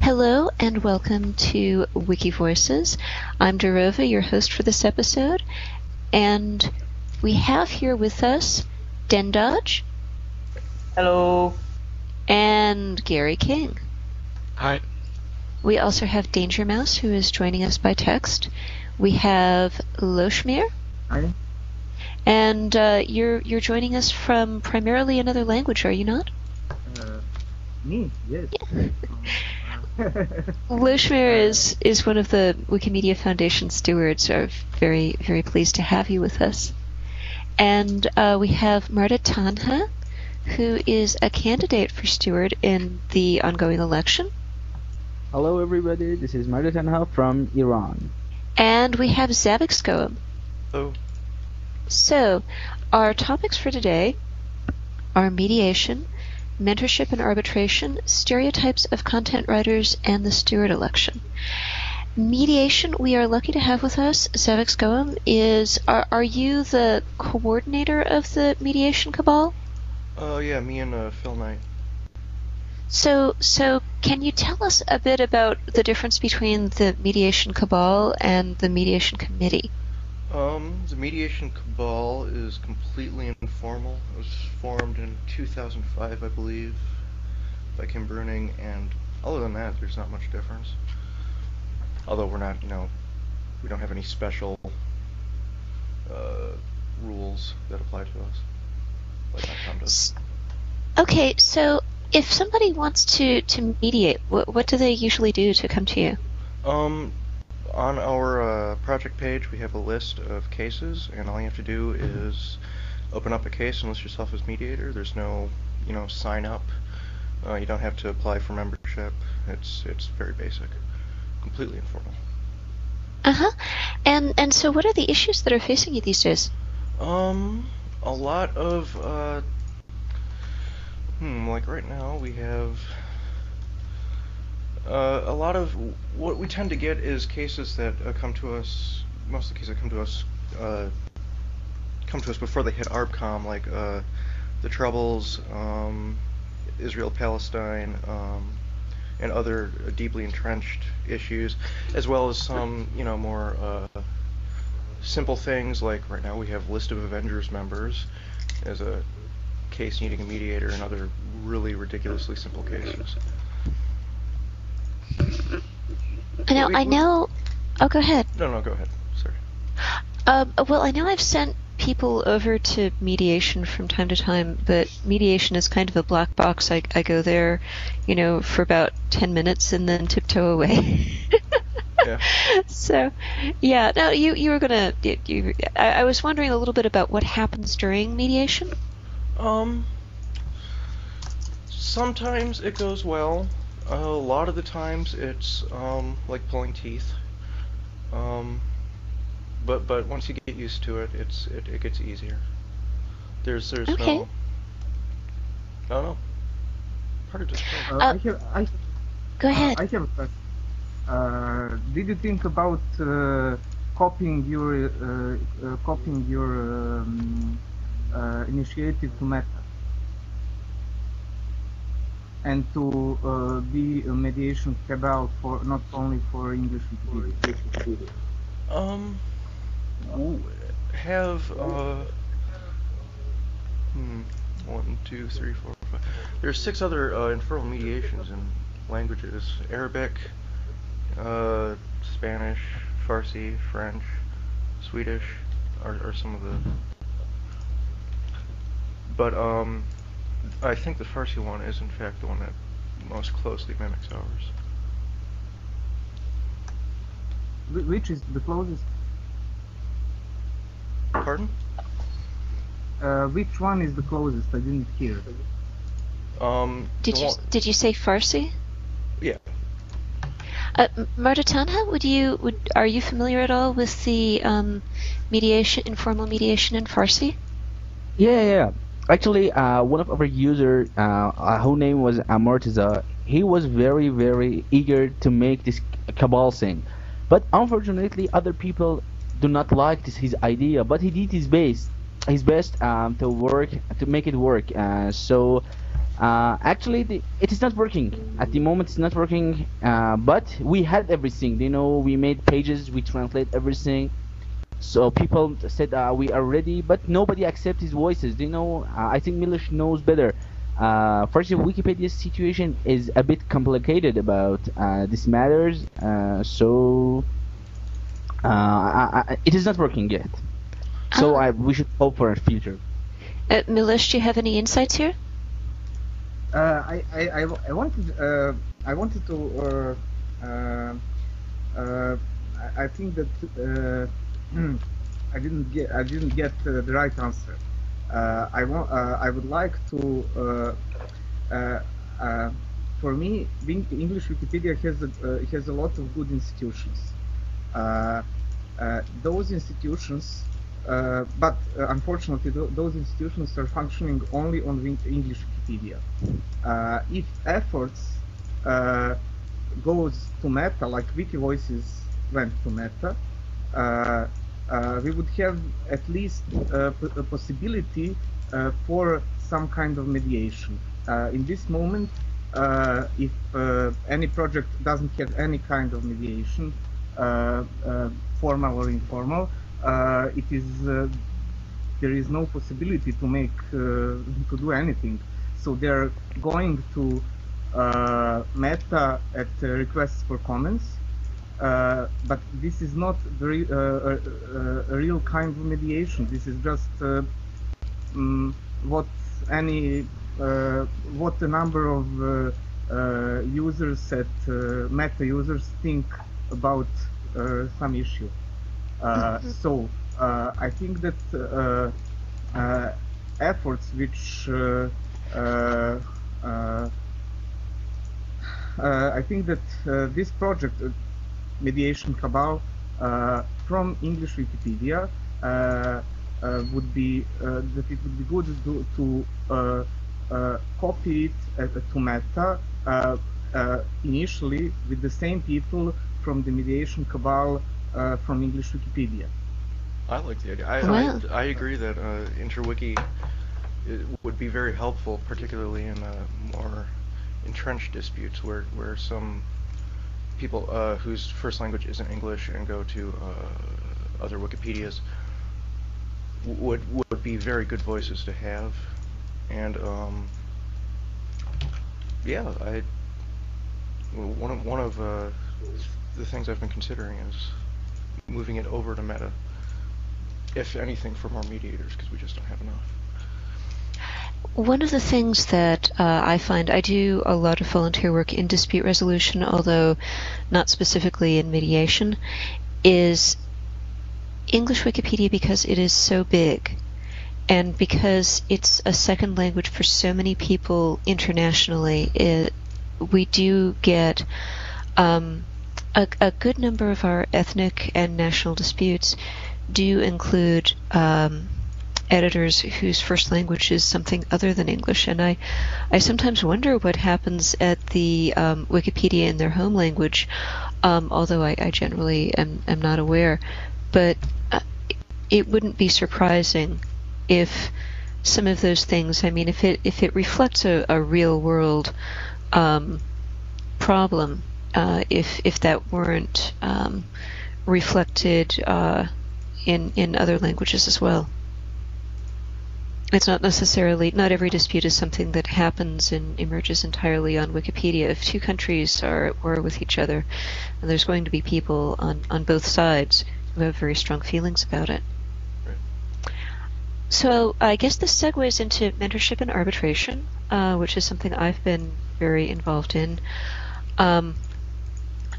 Hello and welcome to Wiki Voices. I'm Durova, your host for this episode, and we have here with us Dendodge Hello. and Gary King. Hi. We also have Danger Mouse, who is joining us by text. We have Loshmir, Hi. and uh, you're you're joining us from primarily another language, are you not? Uh, me? Yes. Loshmir is is one of the Wikimedia Foundation stewards. Are very very pleased to have you with us. And uh, we have Mardetanha, who is a candidate for steward in the ongoing election. Hello, everybody. This is Mardetanha from Iran. And we have Xavexgoem. Hello. So, our topics for today are mediation, mentorship and arbitration, stereotypes of content writers, and the steward election. Mediation, we are lucky to have with us Xavexgoem. Is are, are you the coordinator of the mediation cabal? Uh, yeah, me and uh, Phil Knight. So, so can you tell us a bit about the difference between the mediation cabal and the mediation committee? Um, the mediation cabal is completely informal. It was formed in 2005, I believe, by Kim Bruning, and other than that, there's not much difference. Although we're not, you know, we don't have any special uh, rules that apply to us, like Icon does. Okay, so if somebody wants to, to mediate, what, what do they usually do to come to you? Um, on our uh, project page, we have a list of cases, and all you have to do is open up a case and list yourself as mediator. There's no, you know, sign up. Uh, you don't have to apply for membership. It's it's very basic, completely informal. Uh huh. And and so, what are the issues that are facing you these days? Um, a lot of uh, hmm, like right now we have uh, a lot of what we tend to get is cases that uh, come to us. Most of the cases that come to us uh, come to us before they hit ARBCOM, like uh, the Troubles, um, Israel Palestine, um, and other deeply entrenched issues, as well as some you know more uh, simple things like right now we have list of Avengers members as a case needing a mediator and other really ridiculously simple cases. I know. we- I know. Oh, go ahead. No, no, go ahead. Sorry. Um, well, I know I've sent people over to mediation from time to time, but mediation is kind of a black box. I, I go there, you know, for about 10 minutes and then tiptoe away. Yeah. So, yeah, no, you, you were going to. You, I, I was wondering a little bit about what happens during mediation. Um, sometimes it goes well. A lot of the times it's um, like pulling teeth. Um, but but once you get used to it, it's it, it gets easier. There's there's Okay. no. No no. Hard to describe. Uh, Uh, I have, I, Go ahead. I have a question. Uh, did you think about uh, copying your uh, uh, copying your um, uh, initiative to Meta and to uh, be a mediation cabal for not only for English Wikipedia? Um, have uh, hmm, one, two, three, four, five. There's six other uh, informal mediations in languages: Arabic, uh, Spanish, Farsi, French, Swedish, are, are some of the. But um, I think the Farsi one is in fact the one that most closely mimics ours. Which is the closest? Pardon? Uh, which one is the closest? I didn't hear. Um, Did you one- did you say Farsi? Yeah. Uh, M- Mardetanha, would you would are you familiar at all with the um, mediation, informal mediation in Farsi? Yeah, yeah. Actually, uh, one of our user, uh, uh, whose name was Amortiza, he was very, very eager to make this cabal thing, but unfortunately, other people do not like this his idea. But he did his best, his best um, to work to make it work. Uh, so Uh, actually, the, it is not working at the moment. It's not working, uh, but we had everything. You know, we made pages, we translate everything. So people said uh, we are ready, but nobody accepts his voices. You know, uh, I think Milos knows better. Uh, first, Wikipedia's situation is a bit complicated about uh, these matters, uh, so uh, I, I, it is not working yet. So Ah. I, we should hope for a future. Uh, Milish, do you have any insights here? Uh, I, I, I, I wanted uh, I wanted to uh, uh, uh, I- I think that I didn't get I didn't get uh, the right answer. Uh, I want uh, I would like to uh, uh, uh, for me being English Wikipedia has a, has a lot of good institutions. Those institutions but unfortunately, th- those institutions are functioning only on English Wikipedia. If efforts goes to Meta, like Wikivoices went to Meta, we would have at least uh, a possibility uh, for some kind of mediation. Uh, in this moment, uh, if uh, any project doesn't have any kind of mediation, uh, uh, formal or informal, uh, it is uh, there is no possibility to make uh, to do anything. So they're going to uh, Meta at uh, requests for comments, uh, but this is not very uh, a, a, a real kind of mediation. This is just uh, mm, what any uh, what the number of uh, uh, users at uh, Meta users think about uh, some issue. Uh, so uh, I think that uh, uh, efforts which uh, uh, uh, uh, I think that uh, this project, uh, Mediation Cabal, uh, from English Wikipedia, uh, uh, would be uh, that it would be good to, to uh, uh, copy it uh, to Meta uh, uh, initially with the same people from the Mediation Cabal uh, from English Wikipedia. I like the idea. I, Wow. I, I agree that uh, interwiki it would be very helpful, particularly in uh, more entrenched disputes where, where some people uh, whose first language isn't English and go to uh, other Wikipedias would would be very good voices to have, and um, yeah, I one of one of uh, the things I've been considering is moving it over to Meta, if anything, for more mediators because we just don't have enough. One of the things that uh, I find, I do a lot of volunteer work in dispute resolution, although not specifically in mediation, is English Wikipedia because it is so big and because it's a second language for so many people internationally, it, we do get um, a, a good number of our ethnic and national disputes do include um, editors whose first language is something other than English, and I, I sometimes wonder what happens at the um, Wikipedia in their home language, um, although I, I generally am, am not aware. But uh, it wouldn't be surprising if some of those things. I mean, if it if it reflects a, a real world um, problem, uh, if if that weren't um, reflected uh, in in other languages as well. It's not necessarily not every dispute is something that happens and emerges entirely on Wikipedia. If two countries are at war with each other, and there's going to be people on on both sides who have very strong feelings about it. So I guess this segues into mentorship and arbitration, uh, which is something I've been very involved in. Um,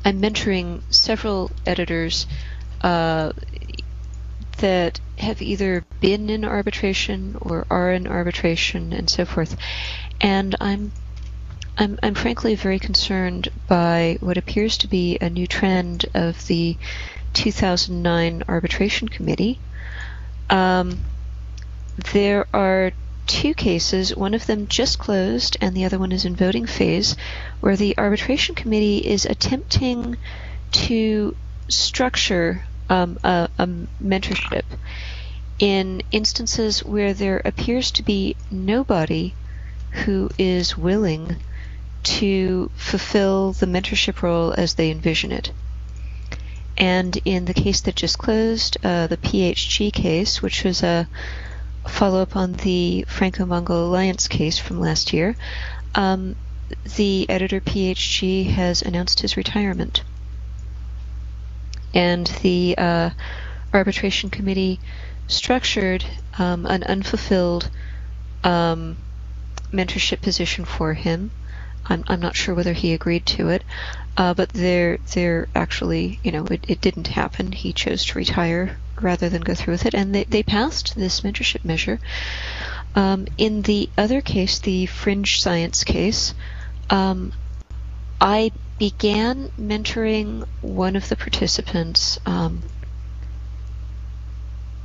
I'm mentoring several editors uh, that have either been in arbitration or are in arbitration and so forth, and I'm I'm, I'm frankly very concerned by what appears to be a new trend of the 2009 arbitration committee. Um, there are two cases, one of them just closed and the other one is in voting phase, where the arbitration committee is attempting to structure um, a, a mentorship in instances where there appears to be nobody who is willing to fulfill the mentorship role as they envision it. And in the case that just closed, uh, the PHG case, which was a follow up on the Franco Mongol Alliance case from last year, um, the editor PHG has announced his retirement. And the uh, arbitration committee structured um, an unfulfilled um, mentorship position for him. I'm, I'm not sure whether he agreed to it, uh, but there, there actually, you know, it, it didn't happen. He chose to retire rather than go through with it, and they, they passed this mentorship measure. Um, in the other case, the fringe science case, um, I began mentoring one of the participants um,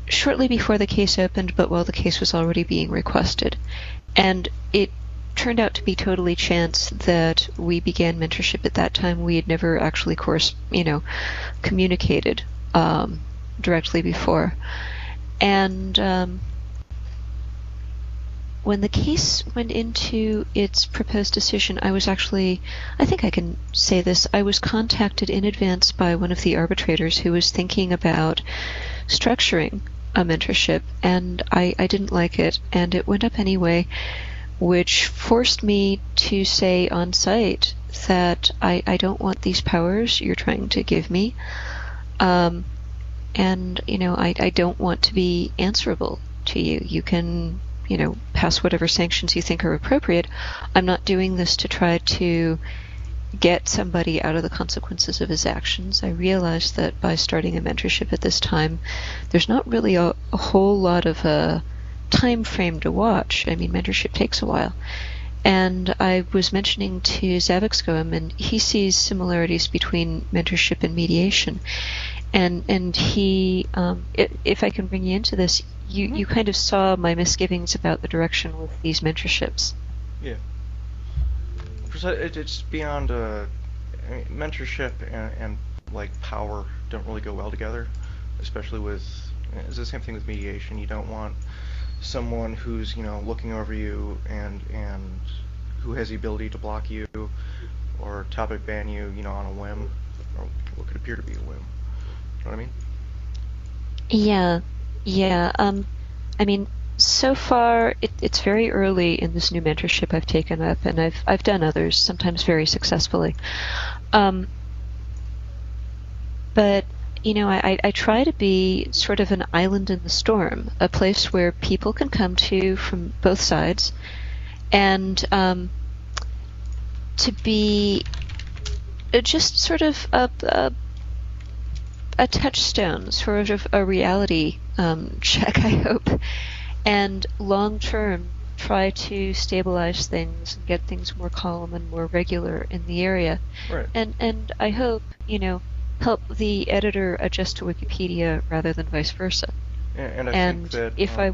shortly before the case opened, but while the case was already being requested. And it turned out to be totally chance that we began mentorship at that time. We had never actually, course, you know, communicated um, directly before. And um, when the case went into its proposed decision, I was actually, I think I can say this, I was contacted in advance by one of the arbitrators who was thinking about structuring a mentorship, and I, I didn't like it, and it went up anyway, which forced me to say on site that I, I don't want these powers you're trying to give me. Um, and, you know, I, I don't want to be answerable to you. You can, you know, pass whatever sanctions you think are appropriate. I'm not doing this to try to get somebody out of the consequences of his actions. I realized that by starting a mentorship at this time, there's not really a, a whole lot of a time frame to watch. I mean, mentorship takes a while. And I was mentioning to Xavexgoem, and he sees similarities between mentorship and mediation. And and he, um, if I can bring you into this, you, you kind of saw my misgivings about the direction with these mentorships. Yeah it, it's beyond uh, I mean, mentorship and, and, like power don't really go well together, especially with it's the same thing with mediation. You don't want someone who's you know looking over you and and who has the ability to block you or topic ban you, you know, on a whim or what could appear to be a whim. Know what I mean? Yeah, yeah. Um, I mean, so far it, it's very early in this new mentorship I've taken up, and I've I've done others, sometimes very successfully. Um, but you know, I, I try to be sort of an island in the storm, a place where people can come to from both sides, and um, to be just sort of a, a, a touchstone, sort of a reality um, check, I hope, and long term try to stabilize things and get things more calm and more regular in the area. Right. And and I hope you know help the editor adjust to Wikipedia rather than vice versa. And, and I and think that if um, I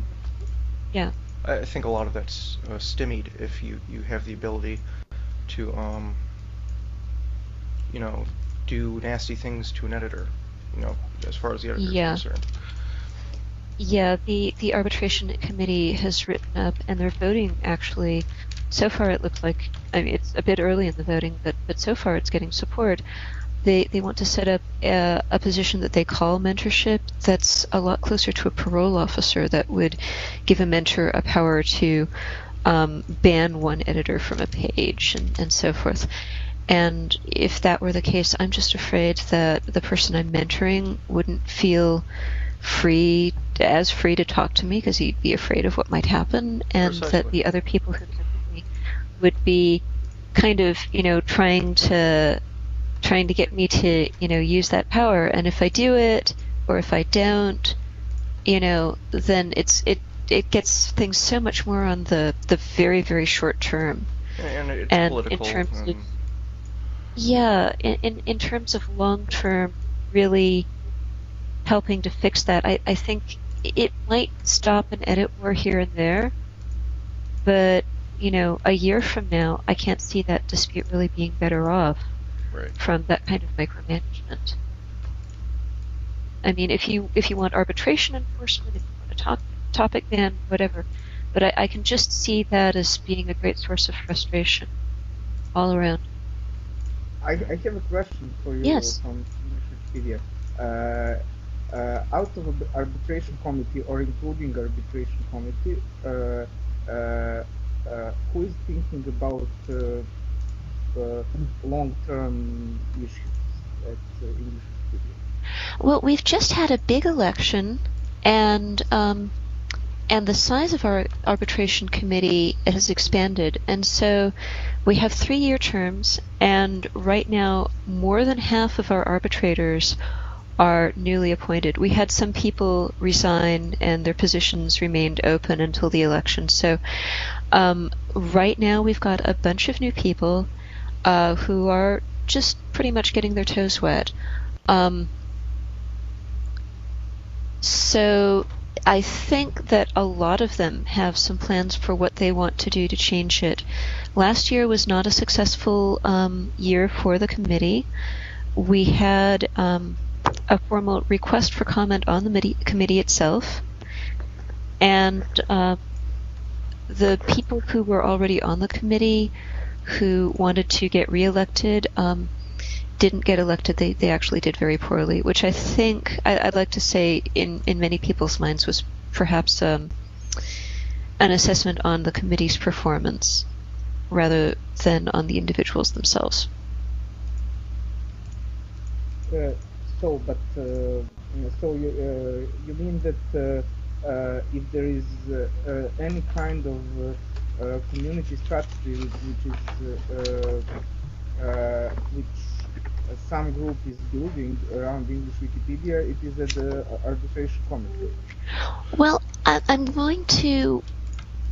yeah. I think a lot of that's uh, stymied if you, you have the ability to um you know do nasty things to an editor, you know, as far as the editor yeah. is concerned. Yeah, the, the arbitration committee has written up, and they're voting actually. So far, it looks like I mean it's a bit early in the voting, but but so far it's getting support. They they want to set up a, a position that they call mentorship. That's a lot closer to a parole officer that would give a mentor a power to um, ban one editor from a page and, and so forth. And if that were the case, I'm just afraid that the person I'm mentoring wouldn't feel free as free to talk to me because he'd be afraid of what might happen, and Precisely. that the other people who me would be kind of you know trying to trying to get me to you know use that power, and if I do it or if I don't, you know, then it's it it gets things so much more on the the very very short term. And it's And in terms of- and, Yeah, in in, in terms of long term, really helping to fix that, I, I think it might stop an edit war here and there, but you know, a year from now, I can't see that dispute really being better off right. from that kind of micromanagement. I mean, if you if you want arbitration enforcement, if you want a top, topic ban, whatever, But I, I can just see that as being a great source of frustration all around. I, I have a question for you Yes. from Wikipedia. Uh, uh, out of the arbitration committee or including arbitration committee, uh, uh, uh, who is thinking about uh, uh, long-term issues at uh, English Wikipedia? Well, we've just had a big election, and um, and the size of our arbitration committee has expanded, and so we have three-year terms, and right now more than half of our arbitrators are newly appointed. We had some people resign, and their positions remained open until the election. So um, right now we've got a bunch of new people uh, who are just pretty much getting their toes wet. Um, so I think that a lot of them have some plans for what they want to do to change it. Last year was not a successful um, year for the committee. We had um, a formal request for comment on the midi- committee itself, and uh, the people who were already on the committee who wanted to get reelected um, didn't get elected. They they actually did very poorly, which I think I, I'd like to say in in many people's minds was perhaps um, an assessment on the committee's performance rather than on the individuals themselves. Uh, so, but uh, so you uh, you mean that uh, uh, if there is uh, any kind of community strategy which is which some group is building around English Wikipedia, it is at the arbitration committee. Well, I, I'm going to.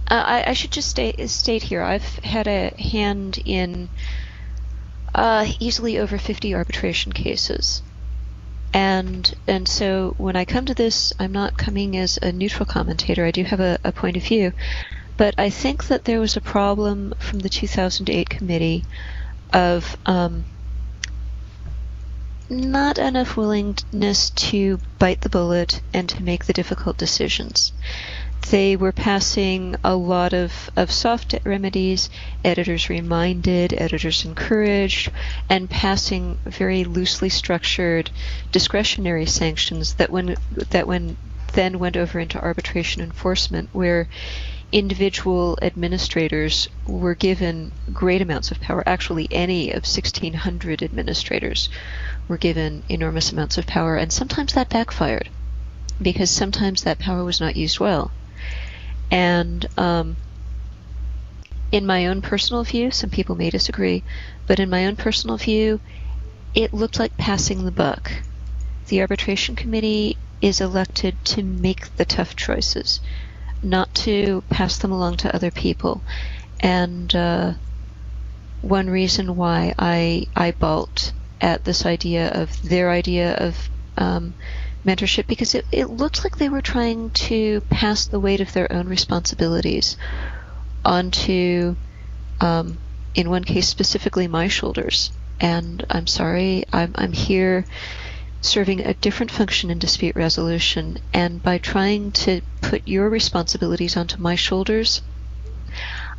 Uh, I, I should just state, state here I've had a hand in uh, easily over 50 arbitration cases. And and so when I come to this, I'm not coming as a neutral commentator. I do have a, a point of view, but I think that there was a problem from the 2008 committee of um, not enough willingness to bite the bullet and to make the difficult decisions. They were passing a lot of, of soft remedies, editors reminded, editors encouraged, and passing very loosely structured discretionary sanctions that when that when then went over into arbitration enforcement where individual administrators were given great amounts of power. Actually, any of 1,600 administrators were given enormous amounts of power, and sometimes that backfired because sometimes that power was not used well. And um, in my own personal view, some people may disagree, but in my own personal view, it looked like passing the buck. The arbitration committee is elected to make the tough choices, not to pass them along to other people. And uh, one reason why I I balked at this idea of their idea of um, mentorship because it, it looked like they were trying to pass the weight of their own responsibilities onto, um, in one case specifically, my shoulders. And I'm sorry, I'm, I'm here serving a different function in dispute resolution, and by trying to put your responsibilities onto my shoulders,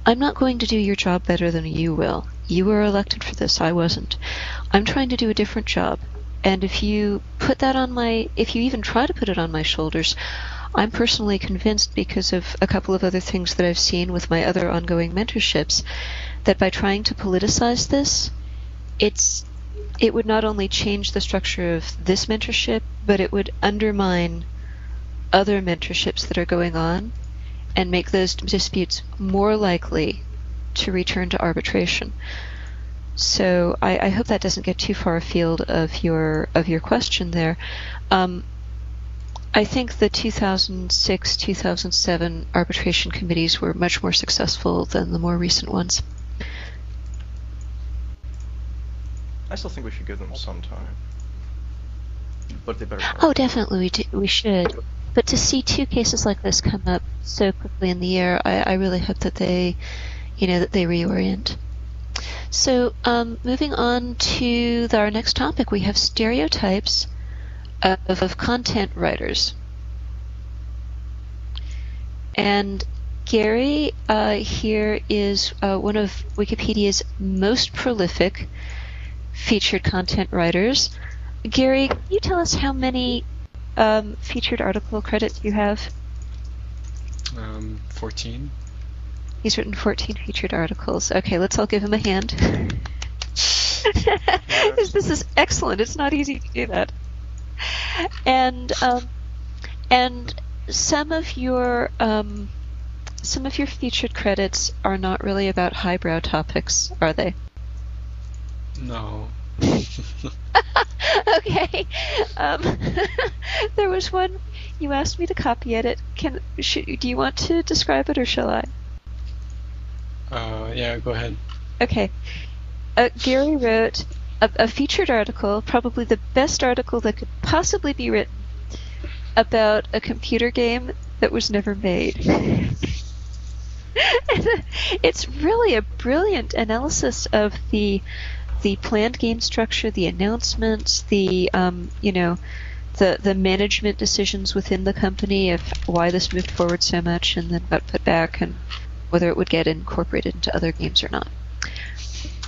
I'm not going to do your job better than you will. You were elected for this, I wasn't. I'm trying to do a different job. And if you put that on my, if you even try to put it on my shoulders, I'm personally convinced because of a couple of other things that I've seen with my other ongoing mentorships that by trying to politicize this, it's it would not only change the structure of this mentorship, but it would undermine other mentorships that are going on and make those disputes more likely to return to arbitration. So I, I hope that doesn't get too far afield of your of your question there. Um, I think the 2006-2007 arbitration committees were much more successful than the more recent ones. I still think we should give them some time. But they better. Oh, definitely we do, we should. But to see two cases like this come up so quickly in the year, I, I really hope that they, you know, that they reorient. So, um, moving on to the, our next topic, we have stereotypes of, of content writers. And Gary uh, here is uh, one of Wikipedia's most prolific featured content writers. Gary, can you tell us how many um, featured article credits you have? Um, 14. He's written 14 featured articles. Okay, let's all give him a hand. this is excellent. It's not easy to do that. And um, and some of your um, some of your featured credits are not really about highbrow topics, are they? No. okay. Um, there was one you asked me to copy edit. Can should, do you want to describe it or shall I? Uh, yeah, go ahead. Okay. Uh, Gary wrote a, a featured article, probably the best article that could possibly be written, about a computer game that was never made. it's really a brilliant analysis of the the planned game structure, the announcements, the um, you know, the the management decisions within the company of why this moved forward so much and then got put back and whether it would get incorporated into other games or not.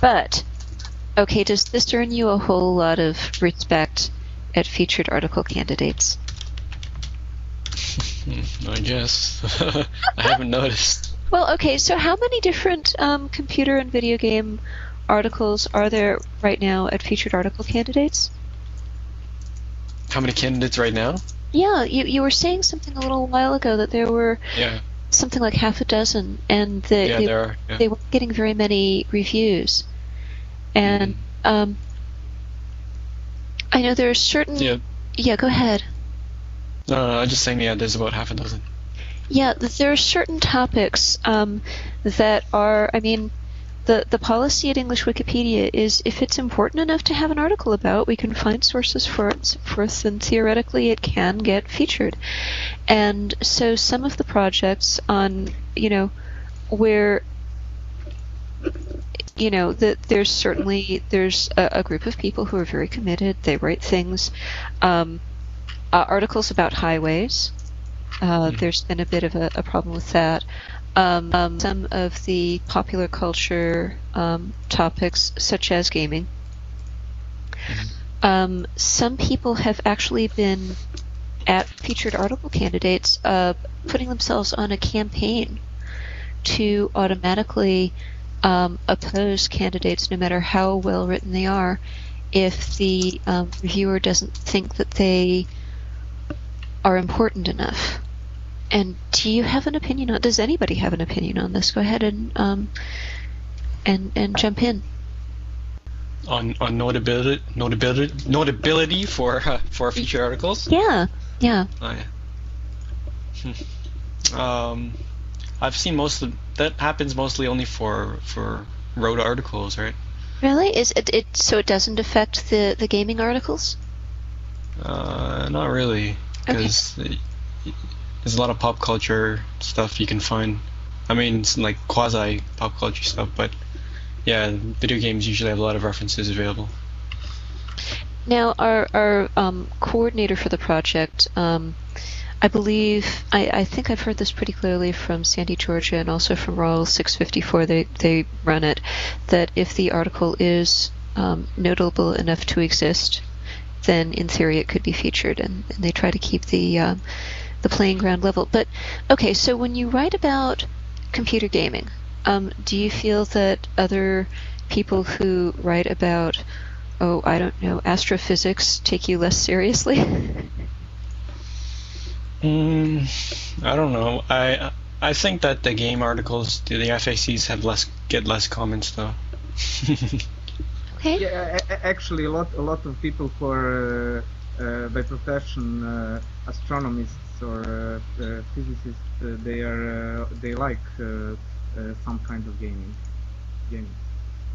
But okay, does this earn you a whole lot of respect at featured article candidates? I guess. I haven't noticed. Well, okay, so how many different um, computer and video game articles are there right now at featured article candidates? How many candidates right now? Yeah, you, you were saying something a little while ago that there were Yeah. Something like half a dozen, and that Yeah, they, are. Yeah. they weren't getting very many reviews. And Mm. um, I know there are certain. Yeah. Yeah, go ahead. No, no, no, I'm just saying, yeah, there's about half a dozen. Yeah, there are certain topics um, that are. I mean, the the policy at English Wikipedia is if it's important enough to have an article about, we can find sources for it, so forth, and theoretically it can get featured. And so some of the projects on, you know, where you know that there's certainly there's a, a group of people who are very committed. They write things, um, uh, articles about highways. Uh, Mhm. There's been a bit of a, a problem with that. Um, um, some of the popular culture um, topics, such as gaming. Um, some people have actually been at featured article candidates uh, putting themselves on a campaign to automatically um, oppose candidates, no matter how well written they are, if the um, reviewer doesn't think that they are important enough. And do you have an opinion on? Does anybody have an opinion on this? Go ahead and um, and and jump in. On on notability, notability, notability for uh, for future articles. Yeah, yeah. Oh, yeah. Hmm. um, I've seen most of that happens mostly only for for road articles, right? Really? Is it, it so it doesn't affect the the gaming articles? Uh, not really, because there's a lot of pop culture stuff you can find. I mean, it's like quasi pop culture stuff, but yeah, video games usually have a lot of references available. Now, our our um, coordinator for the project, um, I believe, I, I think I've heard this pretty clearly from SandyGeorgia, and also from Raul654. They they run it that if the article is um, notable enough to exist, then in theory it could be featured, and, and they try to keep the um, the playing ground level. But okay, so when you write about computer gaming, um, do you feel that other people who write about oh, I don't know, astrophysics take you less seriously? Mm, I don't know. I I think that the game articles, the, the FACs have less get less comments though. okay. Yeah, a- a- actually, a lot, a lot of people who are uh, uh, by profession uh, astronomists or uh, uh, physicists, uh, they are, uh, they like uh, uh, some kind of gaming, gaming.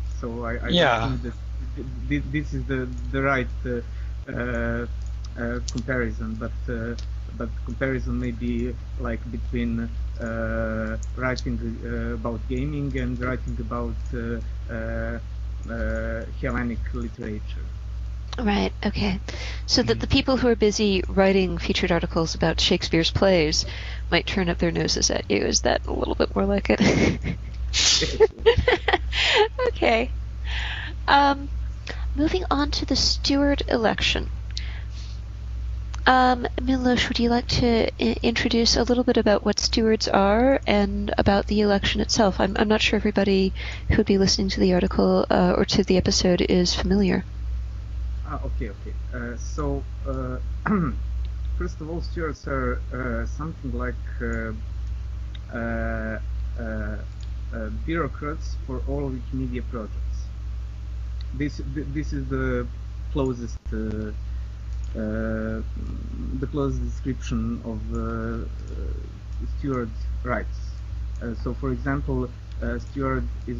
So I, I Yeah. think that th- th- this is the the right uh, uh, uh, comparison, but uh, but comparison may be like between uh, writing uh, about gaming and writing about uh, uh, uh, Hellenic literature. Right, okay. So that the people who are busy writing featured articles about Shakespeare's plays might turn up their noses at you. Is that a little bit more like it? okay. Um, moving on to the steward election. Um, Milos, would you like to I- introduce a little bit about what stewards are and about the election itself? I'm, I'm not sure everybody who would be listening to the article uh, or to the episode is familiar. Ah, okay, okay. Uh, so, uh, first of all, stewards are uh, something like bureaucrats for all Wikimedia projects. This this is the closest uh, the closest description of uh, steward rights. Uh, so, for example, steward is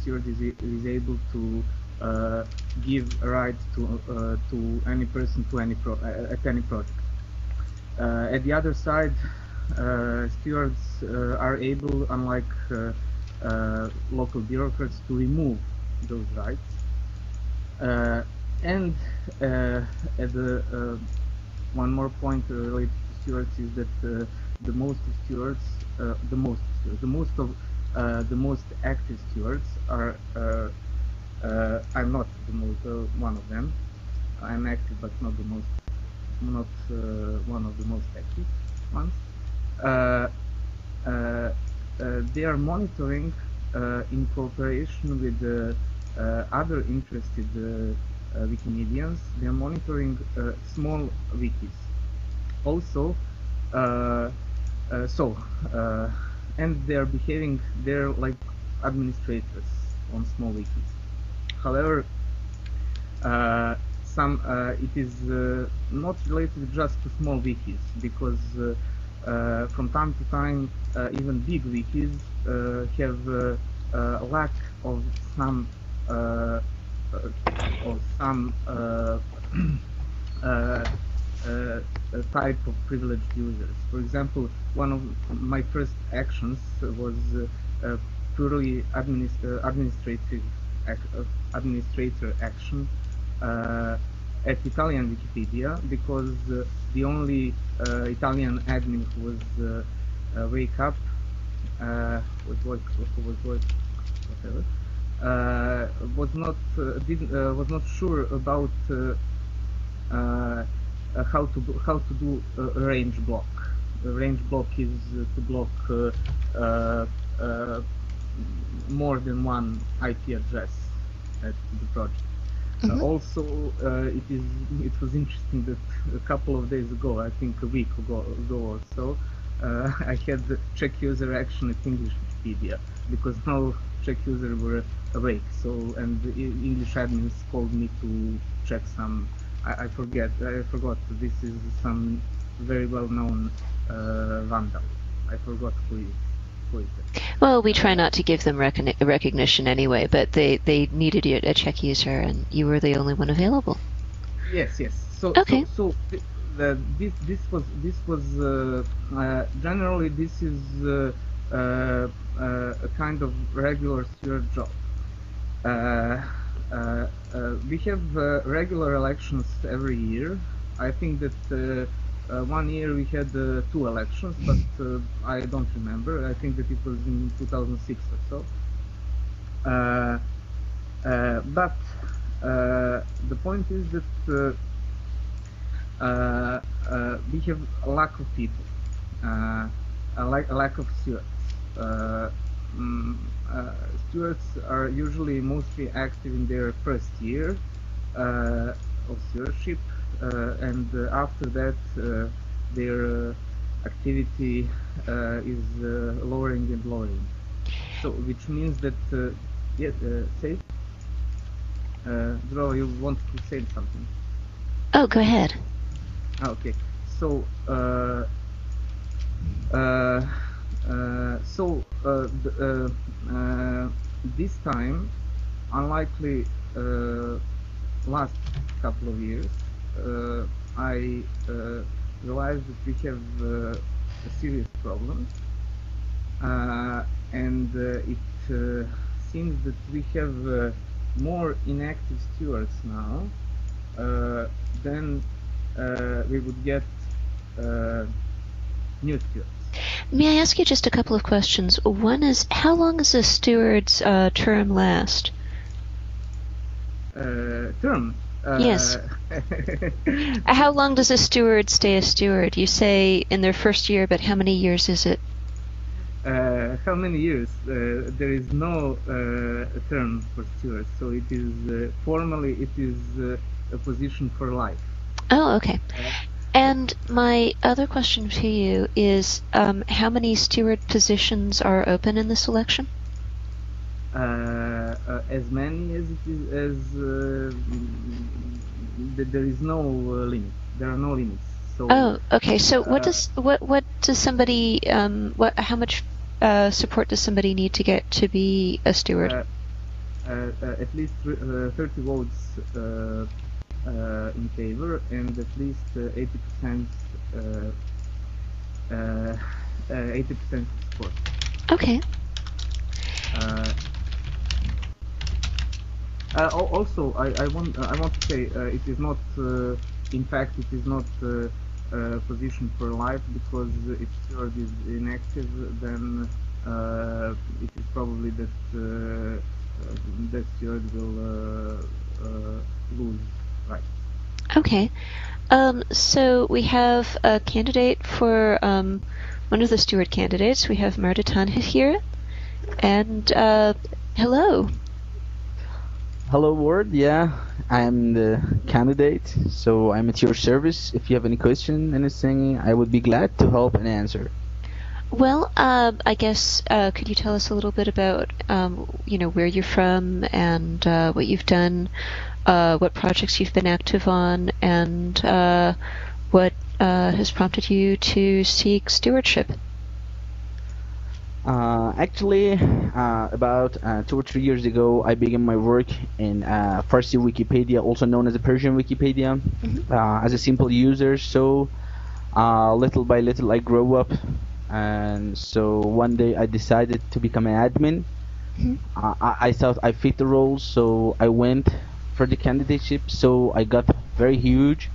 steward is, is able to uh, give a right to uh, to any person to any pro- uh, at any project. Uh, at the other side, uh, stewards uh, are able, unlike uh, local bureaucrats, to remove those rights. And at the one more point related to stewards is that the most stewards, the most the most of the most active stewards are. Uh, I'm not the most uh, one of them. I'm active, but not the most, not uh, one of the most active ones. Uh, uh, uh, they are monitoring in cooperation with other interested Wikimedians. They are monitoring small wikis. Also, so, and they are behaving. They're like administrators on small wikis. However, uh, some uh, it is uh, not related just to small wikis because from time to time even big wikis have lack of some of some uh, type of privileged users. For example, one of my first actions was uh, uh, purely administ- administrative ac- administrator action uh, at Italian Wikipedia because uh, the only uh, Italian admin who was wake up was was whatever uh, was not uh, didn't uh, was not sure about how to do, how to do a range block. A range block is to block more than one IP address at the project. Uh, Mhm. also, uh, it is it was interesting that a couple of days ago, I think a week ago, ago or so, uh, I had the check user action at English Wikipedia because now check user were awake. So and the English admins called me to check some. I, I forget. I forgot. This is some very well known uh, vandal. I forgot who is who is it. Well, we try not to give them recogni- recognition anyway, but they, they needed a a check user, and you were the only one available. Yes, yes. So, Okay. so, so th- the, this this was this was uh, uh, generally this is uh, uh, uh, a kind of regular steward job. Uh, uh, uh, we have uh, regular elections every year. I think that uh, one year we had uh, two elections, but uh, I don't remember. I think that it was in 2006 or so. Uh, uh, but uh, the point is that we have a lack of people, a, lack, a lack of stewards. Mm, stewards are usually mostly active in their first year of stewardship, and uh, after that uh, their uh, activity uh, is uh, lowering and lowering. So, which means that uh, yes, uh, say, uh, Dro, you want to say something? Oh, go ahead. Ah, okay. So, uh, uh, uh, so uh, the, uh, uh, this time, unlikely uh, last couple of years, uh, I uh, realized that we have uh, a serious problem, uh, and uh, it uh, seems that we have uh, more inactive stewards now uh, then uh, we would get uh, new stewards. May I ask you just a couple of questions? One is, how long does a steward's uh, term last? Uh, term. Uh, Yes. How long does a steward stay a steward? You say in their first year, but how many years is it? uh, how many years? Uh, there is no uh, term for stewards, so it is uh, formally it is uh, a position for life. Oh, okay. And my other question to you is, um, how many steward positions are open in this election? Uh, uh, as many as it is as uh, th- there is no uh, limit. There are no limits. So Oh, okay. So what does what what does somebody um what how much uh, support does somebody need to get to be a steward? uh, uh, at least uh, 30 votes uh, uh, in favor and at least uh, 80% uh, uh, uh, 80% support. okay. Uh, also, I, I want uh, I want to say uh, it is not uh, in fact it is not uh, a position for life because if steward is inactive then uh, it is probably that uh, uh, that steward will uh, uh, lose right. Okay. Um, so we have a candidate for um, one of the steward candidates. We have Mardetanha here. And uh, hello. Hello, Ward. Yeah, I'm the candidate, so I'm at your service. If you have any question, anything, I would be glad to help and answer. Well, uh, I guess uh, could you tell us a little bit about um, you know where you're from and uh, what you've done, uh, what projects you've been active on, and uh, what uh, has prompted you to seek stewardship? Uh, actually, uh, about uh, two or three years ago, I began my work in uh, Farsi Wikipedia, also known as the Persian Wikipedia, Mhm. uh, as a simple user. So, uh, little by little, I grew up, and so one day I decided to become an admin. Mhm. Uh, I, I thought I fit the role, so I went for the candidateship. So I got very huge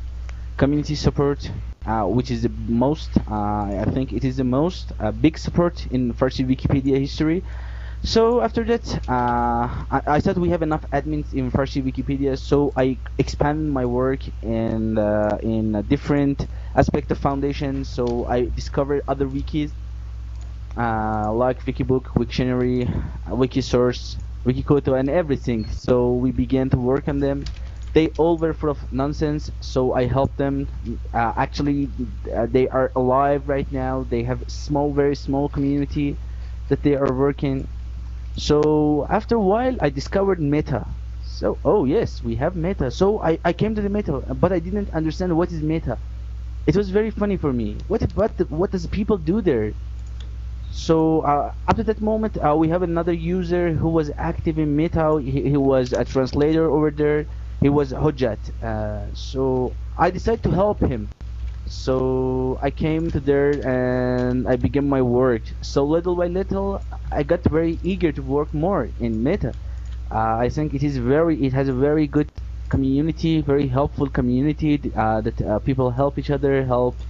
community support, uh, which is the most, uh, I think it is the most uh, big support in Farsi Wikipedia history. So after that, uh, I, I thought we have enough admins in Farsi Wikipedia, so I expand my work in uh, in a different aspect of Foundation. So I discovered other wikis like Wikibook, Wiktionary, Wikisource, Wikiquote, and everything. So we began to work on them. They all were full of nonsense, so I helped them. Uh, actually, uh, they are alive right now. They have small, very small community that they are working. So after a while, I discovered Meta. So oh yes, we have Meta. So I, I came to the Meta, but I didn't understand what is Meta. It was very funny for me. What what what does people do there? So uh, after that moment, uh, we have another user who was active in Meta. He, he was a translator over there. He was Hojat. Uh, so I decided to help him. So I came to there and I began my work. So little by little, I got very eager to work more in Meta. Uh, I think it is very, it has a very good community, very helpful community uh, that uh, people help each other, help.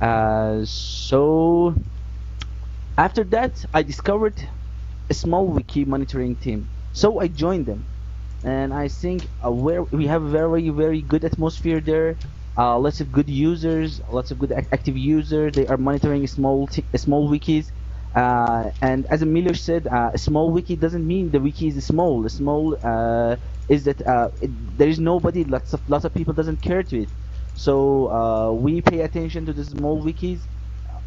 Uh, so after that, I discovered a small wiki monitoring team. So I joined them, and I think uh, where we have a very very good atmosphere there. Uh, lots of good users, lots of good ac- active users. They are monitoring small small wikis. Uh, and as Emilio said, uh, a small wiki doesn't mean the wiki is small. The small uh, is that uh, it, there is nobody. Lots of lots of people doesn't care to it. So uh, we pay attention to the small wikis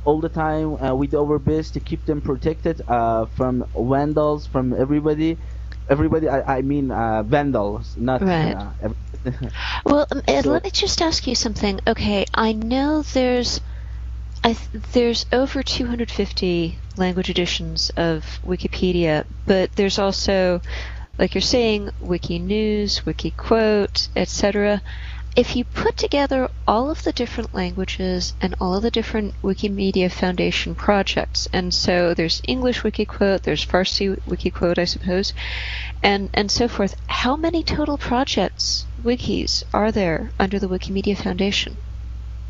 all the time. We do our best to keep them protected from vandals, from everybody. Everybody, I, I mean uh, vandals, not. Right. Uh, Well, um, Ed, So- let me just ask you something. Okay, I know there's I th- there's over 250 language editions of Wikipedia, but there's also, like you're saying, Wiki News, Wiki Quote, etc. if you put together all of the different languages and all of the different Wikimedia Foundation projects, and so there's English Wikiquote, there's Farsi Wikiquote, I suppose, and, and so forth, how many total projects, wikis, are there under the Wikimedia Foundation?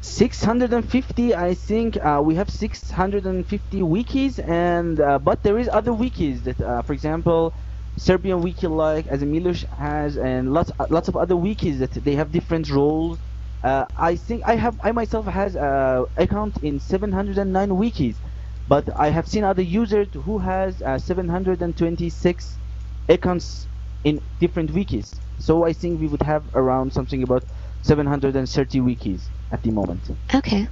650 i think uh, we have 650 wikis and uh, but there is other wikis that uh, for example serbian wiki like as Milos has and lots uh, lots of other wikis that they have different roles uh, i think i have i myself has a account in 709 wikis but i have seen other users who has uh, 726 accounts in different wikis so i think we would have around something about 730 wikis at the moment. Okay.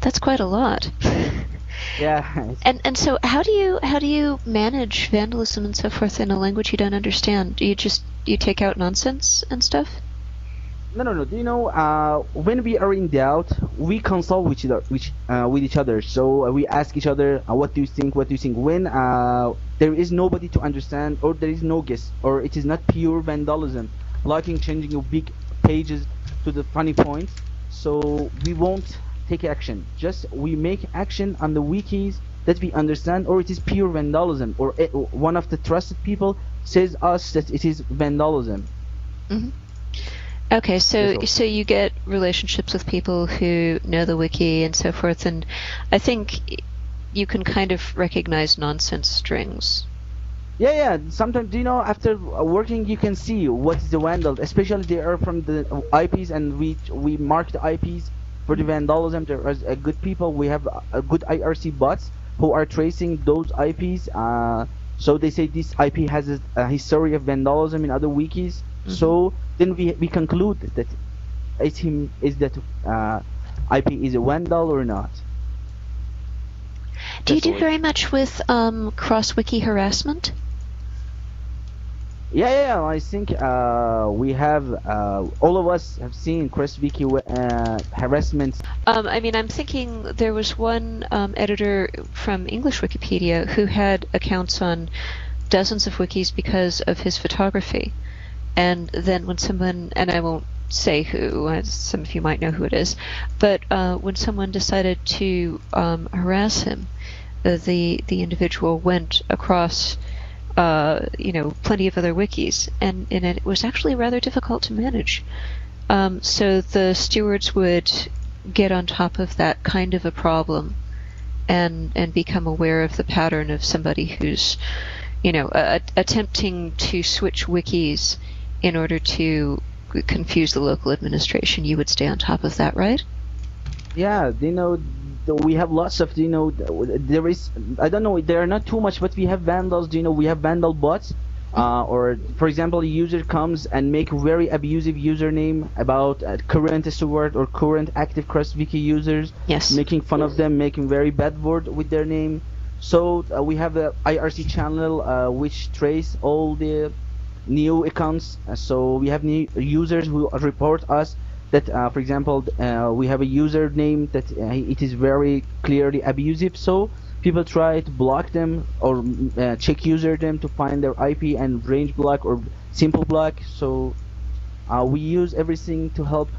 That's quite a lot. Yeah. And and so how do you how do you manage vandalism and so forth in a language you don't understand? Do you just you take out nonsense and stuff? No, no, no. Do you know uh, when we are in doubt, we consult with each other, which, uh, with each other. So uh, we ask each other, uh, "What do you think? What do you think?" When uh, there is nobody to understand, or there is no guess, or it is not pure vandalism, liking changing your big pages to the funny points so we won't take action just we make action on the wikis that we understand or it is pure vandalism or it, one of the trusted people says us that it is vandalism mm-hmm. okay so so you get relationships with people who know the wiki and so forth and i think you can kind of recognize nonsense strings yeah, yeah. Sometimes, you know, after working, you can see what is the vandal. Especially they are from the IPs, and we we mark the IPs for the vandalism. There are uh, good people. We have a good IRC bots who are tracing those IPs. Uh, so they say this IP has a, a history of vandalism in other wikis. Mm-hmm. So then we we conclude that is him is that uh, IP is a vandal or not. Do you do very much with um, cross wiki harassment? Yeah, yeah, I think uh, we have uh, all of us have seen cross wiki uh, harassment. Um, I mean, I'm thinking there was one um, editor from English Wikipedia who had accounts on dozens of wikis because of his photography, and then when someone and I won't say who, some of you might know who it is, but uh, when someone decided to um, harass him, uh, the the individual went across uh, you know, plenty of other wikis, and, and it was actually rather difficult to manage. Um, so the stewards would get on top of that kind of a problem and and become aware of the pattern of somebody who's, you know, a, attempting to switch wikis in order to confuse the local administration. You would stay on top of that, right? Yeah, you know, we have lots of you know there is I don't know there are not too much but we have vandals you know we have vandal bots uh, or for example a user comes and make very abusive username about uh, current steward or current active wiki users yes. making fun of them making very bad word with their name. So uh, we have a IRC channel uh, which trace all the new accounts. So we have new users who report us that uh, for example uh, we have a username that uh, it is very clearly abusive so people try to block them or uh, check user them to find their IP and range block or simple block so uh, we use everything to help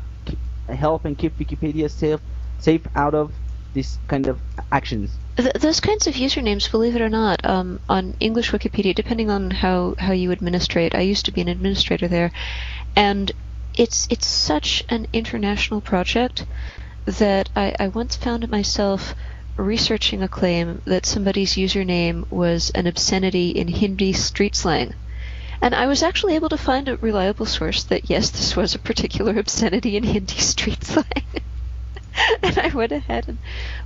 help and keep Wikipedia safe safe out of this kind of actions. Th- those kinds of usernames, believe it or not, um, on English Wikipedia, depending on how, how you administrate, I used to be an administrator there, and it's it's such an international project that I, I once found myself researching a claim that somebody's username was an obscenity in Hindi street slang. And I was actually able to find a reliable source that yes, this was a particular obscenity in Hindi street slang. and I went ahead and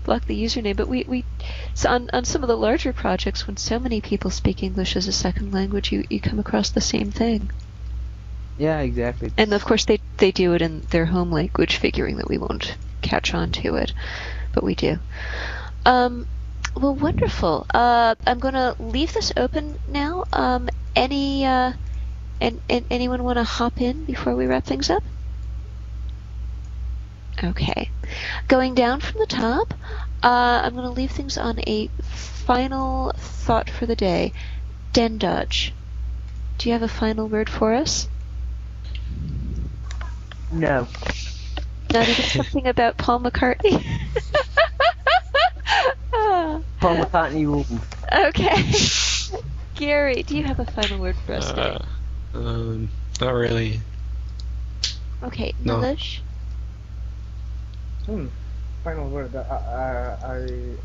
blocked the username. But we, we so on, on some of the larger projects, when so many people speak English as a second language, you, you come across the same thing. Yeah, exactly. And of course, they they do it in their home language, figuring that we won't catch on to it, but we do. Um, well, wonderful. Uh, I'm going to leave this open now. Um, any uh, and, and anyone want to hop in before we wrap things up? Okay. Going down from the top, uh, I'm going to leave things on a final thought for the day. Dendodge. Do you have a final word for us? No. Not even something about Paul McCartney. Paul McCartney rules. okay. Gary, do you have a final word for us today? Uh, um, not really. Okay, no. Milish. Hmm. Final word. I, I, I,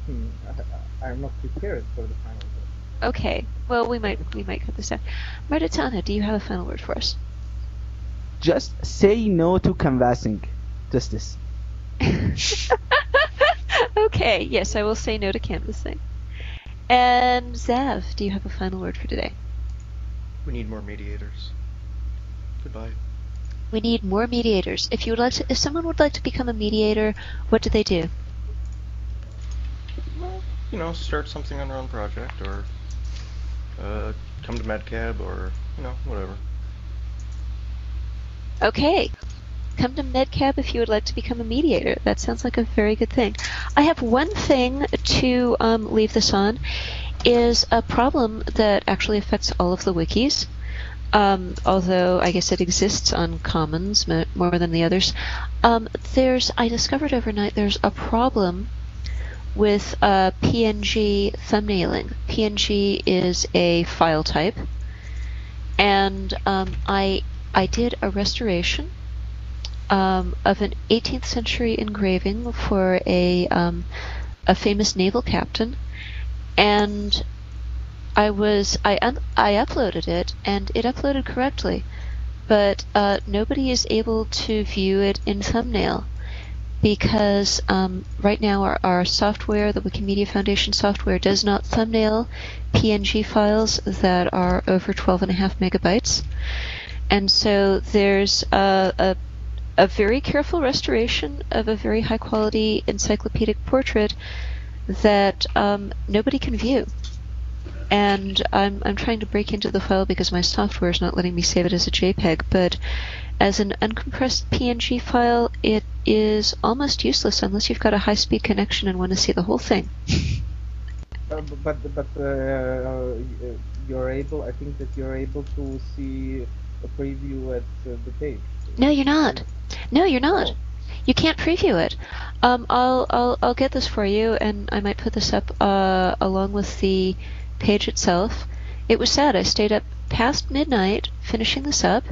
hmm, I, I'm not prepared for the final word. Okay. Well, we might we might cut this out. Mardetanha, do you have a final word for us? Just say no to canvassing. Just this. okay. Yes, I will say no to canvassing. And Zav, do you have a final word for today? We need more mediators. Goodbye. We need more mediators. If you would like to, if someone would like to become a mediator, what do they do? Well, you know, start something on their own project, or uh, come to MedCab, or you know, whatever. Okay. Come to MedCab if you would like to become a mediator. That sounds like a very good thing. I have one thing to um, leave this on is a problem that actually affects all of the wikis. Um, although I guess it exists on Commons more than the others. Um, there's I discovered overnight there's a problem with uh, PNG thumbnailing. PNG is a file type, and um, I I did a restoration um, of an 18th century engraving for a um, a famous naval captain, and I was I un- I uploaded it and it uploaded correctly, but uh, nobody is able to view it in thumbnail because um, right now our, our software, the Wikimedia Foundation software, does not thumbnail PNG files that are over 12 and a half megabytes. And so there's a, a, a very careful restoration of a very high quality encyclopedic portrait that um, nobody can view. And I'm, I'm trying to break into the file because my software is not letting me save it as a JPEG, but as an uncompressed PNG file, it is almost useless unless you've got a high speed connection and want to see the whole thing. Uh, but but uh, you're able. I think that you're able to see a preview at uh, the page. No, you're not. No, you're not. Oh. You can't preview it. Um, I'll, I'll, I'll get this for you, and I might put this up uh, along with the page itself. It was sad. I stayed up past midnight finishing this up,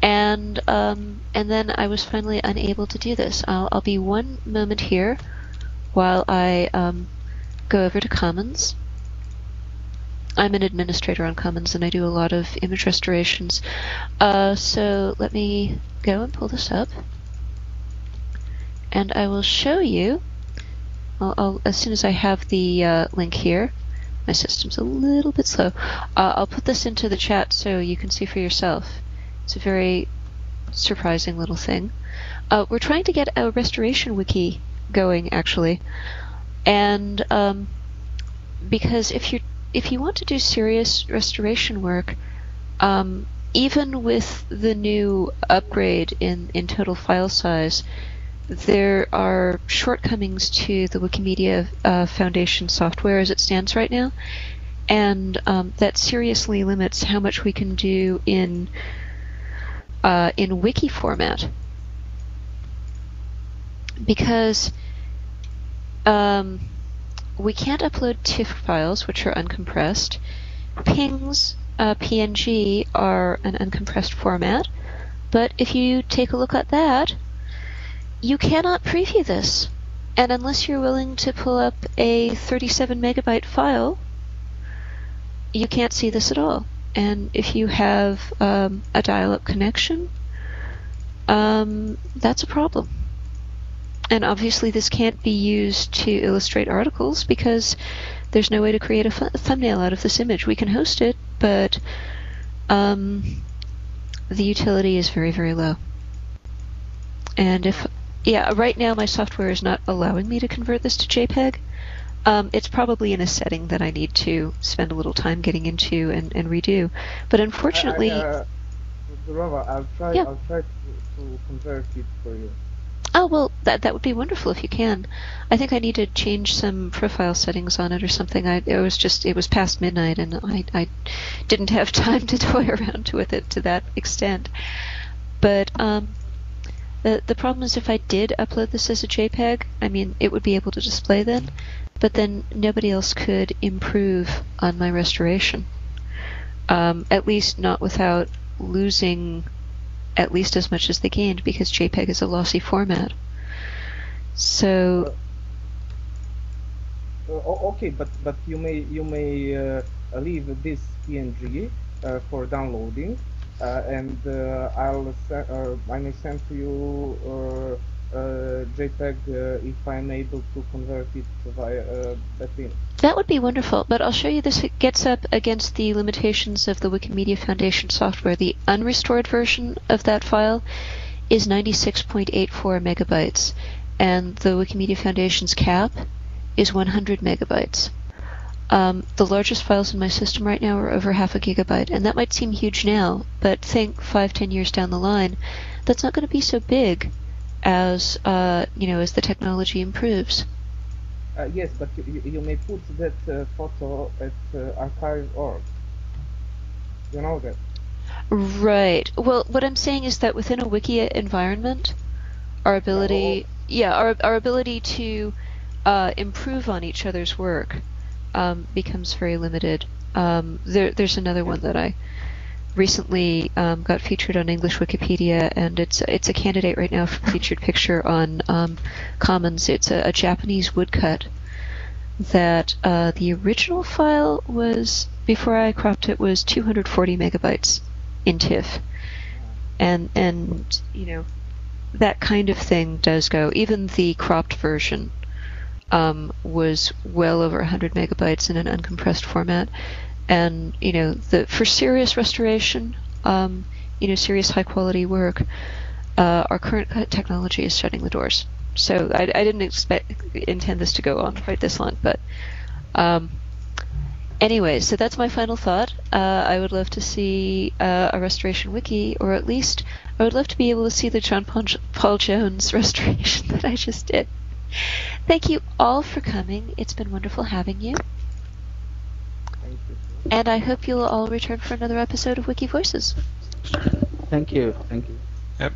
and um, and then I was finally unable to do this. I'll, I'll be one moment here while I um, go over to Commons. I'm an administrator on Commons, and I do a lot of image restorations. Uh, so let me go and pull this up, and I will show you. I'll, I'll, as soon as I have the uh, link here, my system's a little bit slow. Uh, I'll put this into the chat so you can see for yourself. It's a very surprising little thing. Uh, we're trying to get a restoration wiki going, actually, and um, because if you if you want to do serious restoration work, um, even with the new upgrade in, in total file size, there are shortcomings to the Wikimedia uh, Foundation software as it stands right now, and um, that seriously limits how much we can do in uh, in wiki format. Because um, we can't upload TIFF files, which are uncompressed. Pings, uh, PNG, are an uncompressed format. But if you take a look at that, you cannot preview this. And unless you're willing to pull up a 37 megabyte file, you can't see this at all. And if you have um, a dial up connection, um, that's a problem. And obviously, this can't be used to illustrate articles because there's no way to create a thumbnail out of this image. We can host it, but um, the utility is very, very low. And if, yeah, right now my software is not allowing me to convert this to JPEG. Um, it's probably in a setting that I need to spend a little time getting into and, and redo. But unfortunately, I, I, uh, Rava, I'll try. Yeah. I'll try to, to convert it for you. Oh well, that that would be wonderful if you can. I think I need to change some profile settings on it or something. I it was just it was past midnight and I I didn't have time to toy around with it to that extent. But um, The the problem is if I did upload this as a JPEG, I mean it would be able to display then, but then nobody else could improve on my restoration. Um, at least not without losing at least as much as they gained because JPEG is a lossy format. So Uh, okay, but but you may you may uh, leave this PNG uh, for downloading, uh, and uh, I'll uh, I may send to you JPEG uh, if I'm able to convert it via uh, Betlin. That would be wonderful, but I'll show you this gets up against the limitations of the Wikimedia Foundation software. The unrestored version of that file is 96.84 megabytes, and the Wikimedia Foundation's cap is 100 megabytes. Um, the largest files in my system right now are over half a gigabyte, and that might seem huge now, but think five, ten years down the line, that's not going to be so big as uh, you know as the technology improves. Uh, yes, but you, you- may put that uh, photo at uh, archive.org. You know that. Right. Well, what I'm saying is that within a Wikia environment, our ability, yeah, our our ability to uh, improve on each other's work um, becomes very limited. Um, there, there's another one that I recently um, got featured on English Wikipedia, and it's it's a candidate right now for featured picture on um, Commons. It's a, a Japanese woodcut that uh, the original file was before I cropped it was 240 megabytes in TIFF, and and you know that kind of thing does go. Even the cropped version um, was well over 100 megabytes in an uncompressed format, and you know the for serious restoration, um, you know serious high quality work, uh, our current technology is shutting the doors. So I, I didn't expect intend this to go on quite this long, but um, anyway, so that's my final thought. Uh, I would love to see uh, a restoration wiki, or at least I would love to be able to see the John Paul, Jones restoration that I just did. Thank you all for coming. It's been wonderful having you, Thank you. And I hope you'll all return for another episode of Wiki Voices. Thank you. Thank you. Yep.